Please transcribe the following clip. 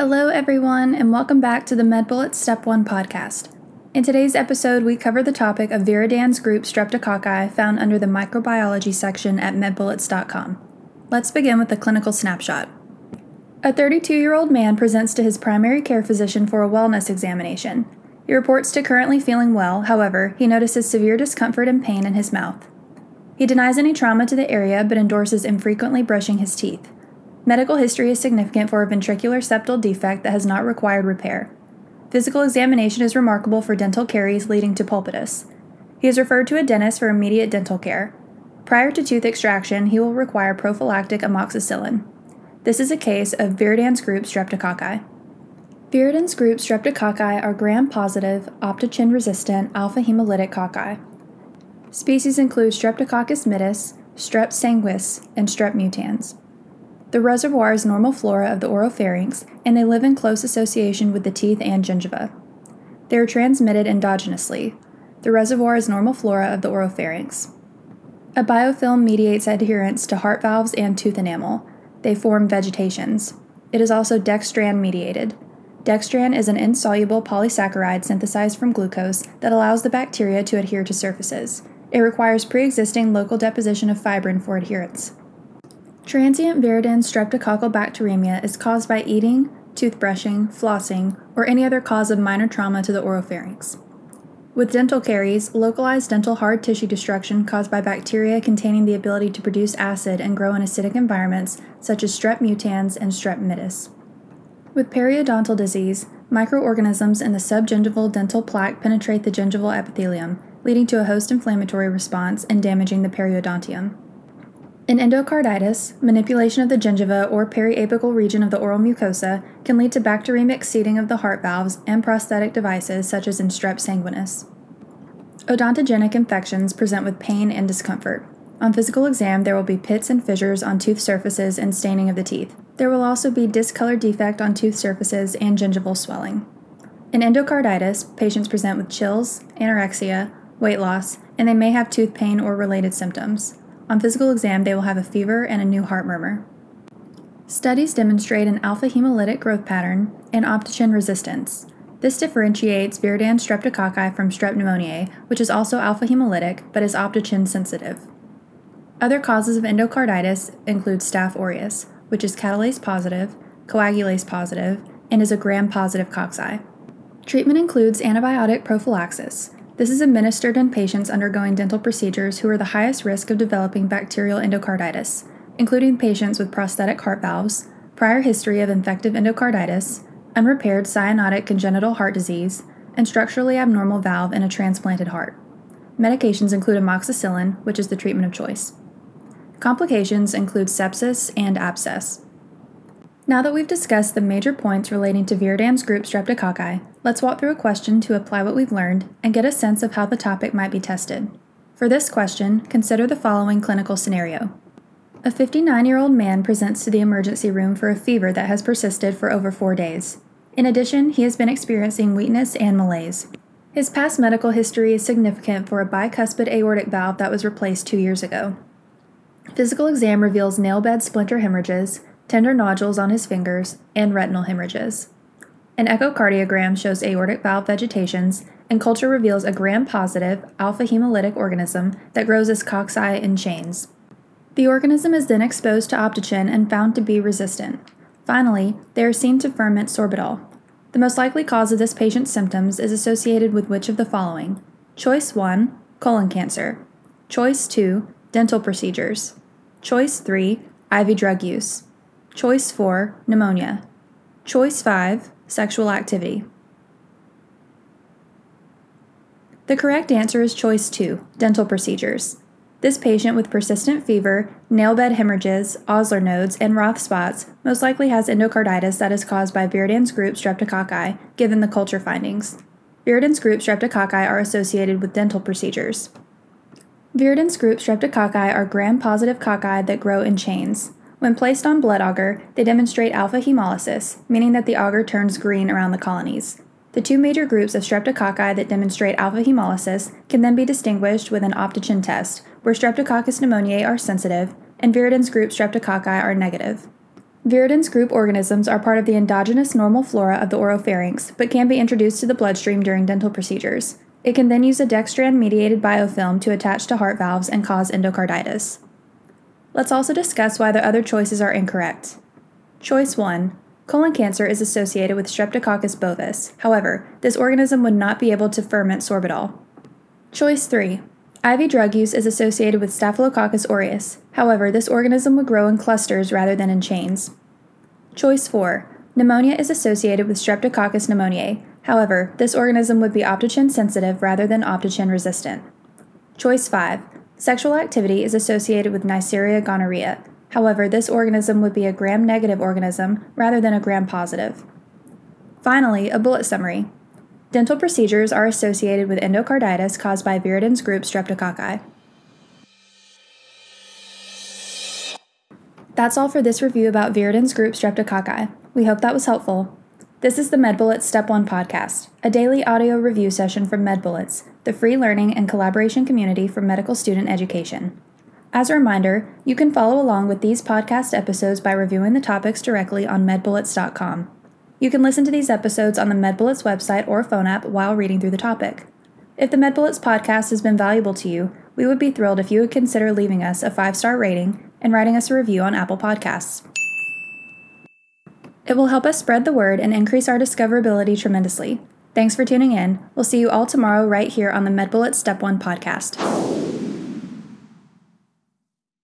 Hello, everyone, and welcome back to the MedBullets Step 1 podcast. In today's episode, we cover the topic of Viridans group streptococci found under the microbiology section at medbullets.com. Let's begin with a clinical snapshot. A 32 year old man presents to his primary care physician for a wellness examination. He reports to currently feeling well, however, he notices severe discomfort and pain in his mouth. He denies any trauma to the area but endorses infrequently brushing his teeth. Medical history is significant for a ventricular septal defect that has not required repair. Physical examination is remarkable for dental caries leading to pulpitis. He is referred to a dentist for immediate dental care. Prior to tooth extraction, he will require prophylactic amoxicillin. This is a case of Viridans group streptococci. Viridans group streptococci are gram-positive, optochin-resistant alpha hemolytic cocci. Species include Streptococcus mitis, Strep sanguis, and Strep mutans. The reservoir is normal flora of the oropharynx, and they live in close association with the teeth and gingiva. They are transmitted endogenously. The reservoir is normal flora of the oropharynx. A biofilm mediates adherence to heart valves and tooth enamel. They form vegetations. It is also dextran mediated. Dextran is an insoluble polysaccharide synthesized from glucose that allows the bacteria to adhere to surfaces. It requires pre existing local deposition of fibrin for adherence. Transient viridans streptococcal bacteremia is caused by eating, toothbrushing, flossing, or any other cause of minor trauma to the oropharynx. With dental caries, localized dental hard tissue destruction caused by bacteria containing the ability to produce acid and grow in acidic environments such as strep mutans and strep mitis. With periodontal disease, microorganisms in the subgingival dental plaque penetrate the gingival epithelium, leading to a host inflammatory response and damaging the periodontium. In endocarditis, manipulation of the gingiva or periapical region of the oral mucosa can lead to bacteremic seeding of the heart valves and prosthetic devices such as in strep sanguinis. Odontogenic infections present with pain and discomfort. On physical exam, there will be pits and fissures on tooth surfaces and staining of the teeth. There will also be discolored defect on tooth surfaces and gingival swelling. In endocarditis, patients present with chills, anorexia, weight loss, and they may have tooth pain or related symptoms. On physical exam, they will have a fever and a new heart murmur. Studies demonstrate an alpha hemolytic growth pattern and optochin resistance. This differentiates Viridans streptococci from Strep pneumoniae, which is also alpha hemolytic but is optochin sensitive. Other causes of endocarditis include Staph aureus, which is catalase positive, coagulase positive, and is a gram positive cocci. Treatment includes antibiotic prophylaxis. This is administered in patients undergoing dental procedures who are the highest risk of developing bacterial endocarditis, including patients with prosthetic heart valves, prior history of infective endocarditis, unrepaired cyanotic congenital heart disease, and structurally abnormal valve in a transplanted heart. Medications include amoxicillin, which is the treatment of choice. Complications include sepsis and abscess. Now that we've discussed the major points relating to Viridans group streptococci, let's walk through a question to apply what we've learned and get a sense of how the topic might be tested. For this question, consider the following clinical scenario. A 59 year old man presents to the emergency room for a fever that has persisted for over four days. In addition, he has been experiencing weakness and malaise. His past medical history is significant for a bicuspid aortic valve that was replaced two years ago. Physical exam reveals nail bed splinter hemorrhages, tender nodules on his fingers, and retinal hemorrhages. An echocardiogram shows aortic valve vegetations, and culture reveals a gram positive alpha hemolytic organism that grows as cocci in chains. The organism is then exposed to optochin and found to be resistant. Finally, they are seen to ferment sorbitol. The most likely cause of this patient's symptoms is associated with which of the following? Choice 1, colon cancer. Choice 2, dental procedures. Choice 3, IV drug use. Choice 4, pneumonia. Choice 5, sexual activity. The correct answer is choice 2, dental procedures. This patient with persistent fever, nail bed hemorrhages, Osler nodes, and Roth spots most likely has endocarditis that is caused by Viridans group streptococci, given the culture findings. Viridans group streptococci are associated with dental procedures. Viridans group streptococci are gram-positive cocci that grow in chains. When placed on blood agar, they demonstrate alpha hemolysis, meaning that the agar turns green around the colonies. The two major groups of streptococci that demonstrate alpha hemolysis can then be distinguished with an optochin test, where Streptococcus pneumoniae are sensitive and Viridans group streptococci are negative. Viridans group organisms are part of the endogenous normal flora of the oropharynx, but can be introduced to the bloodstream during dental procedures. It can then use a dextran mediated biofilm to attach to heart valves and cause endocarditis. Let's also discuss why the other choices are incorrect. Choice 1 Colon cancer is associated with Streptococcus bovis. However, this organism would not be able to ferment sorbitol. Choice 3 IV drug use is associated with Staphylococcus aureus. However, this organism would grow in clusters rather than in chains. Choice 4. Pneumonia is associated with Streptococcus pneumoniae. However, this organism would be optochin sensitive rather than optochin resistant. Choice 5. Sexual activity is associated with Neisseria gonorrhea. However, this organism would be a gram negative organism rather than a gram positive. Finally, a bullet summary. Dental procedures are associated with endocarditis caused by Viridans group streptococci. That's all for this review about Viridans group streptococci. We hope that was helpful. This is the MedBullets Step 1 podcast, a daily audio review session from MedBullets, the free learning and collaboration community for medical student education. As a reminder, you can follow along with these podcast episodes by reviewing the topics directly on medbullets.com. You can listen to these episodes on the MedBullets website or phone app while reading through the topic. If the MedBullets podcast has been valuable to you, we would be thrilled if you would consider leaving us a five star rating and writing us a review on Apple Podcasts. It will help us spread the word and increase our discoverability tremendously. Thanks for tuning in. We'll see you all tomorrow right here on the MedBullet Step 1 podcast.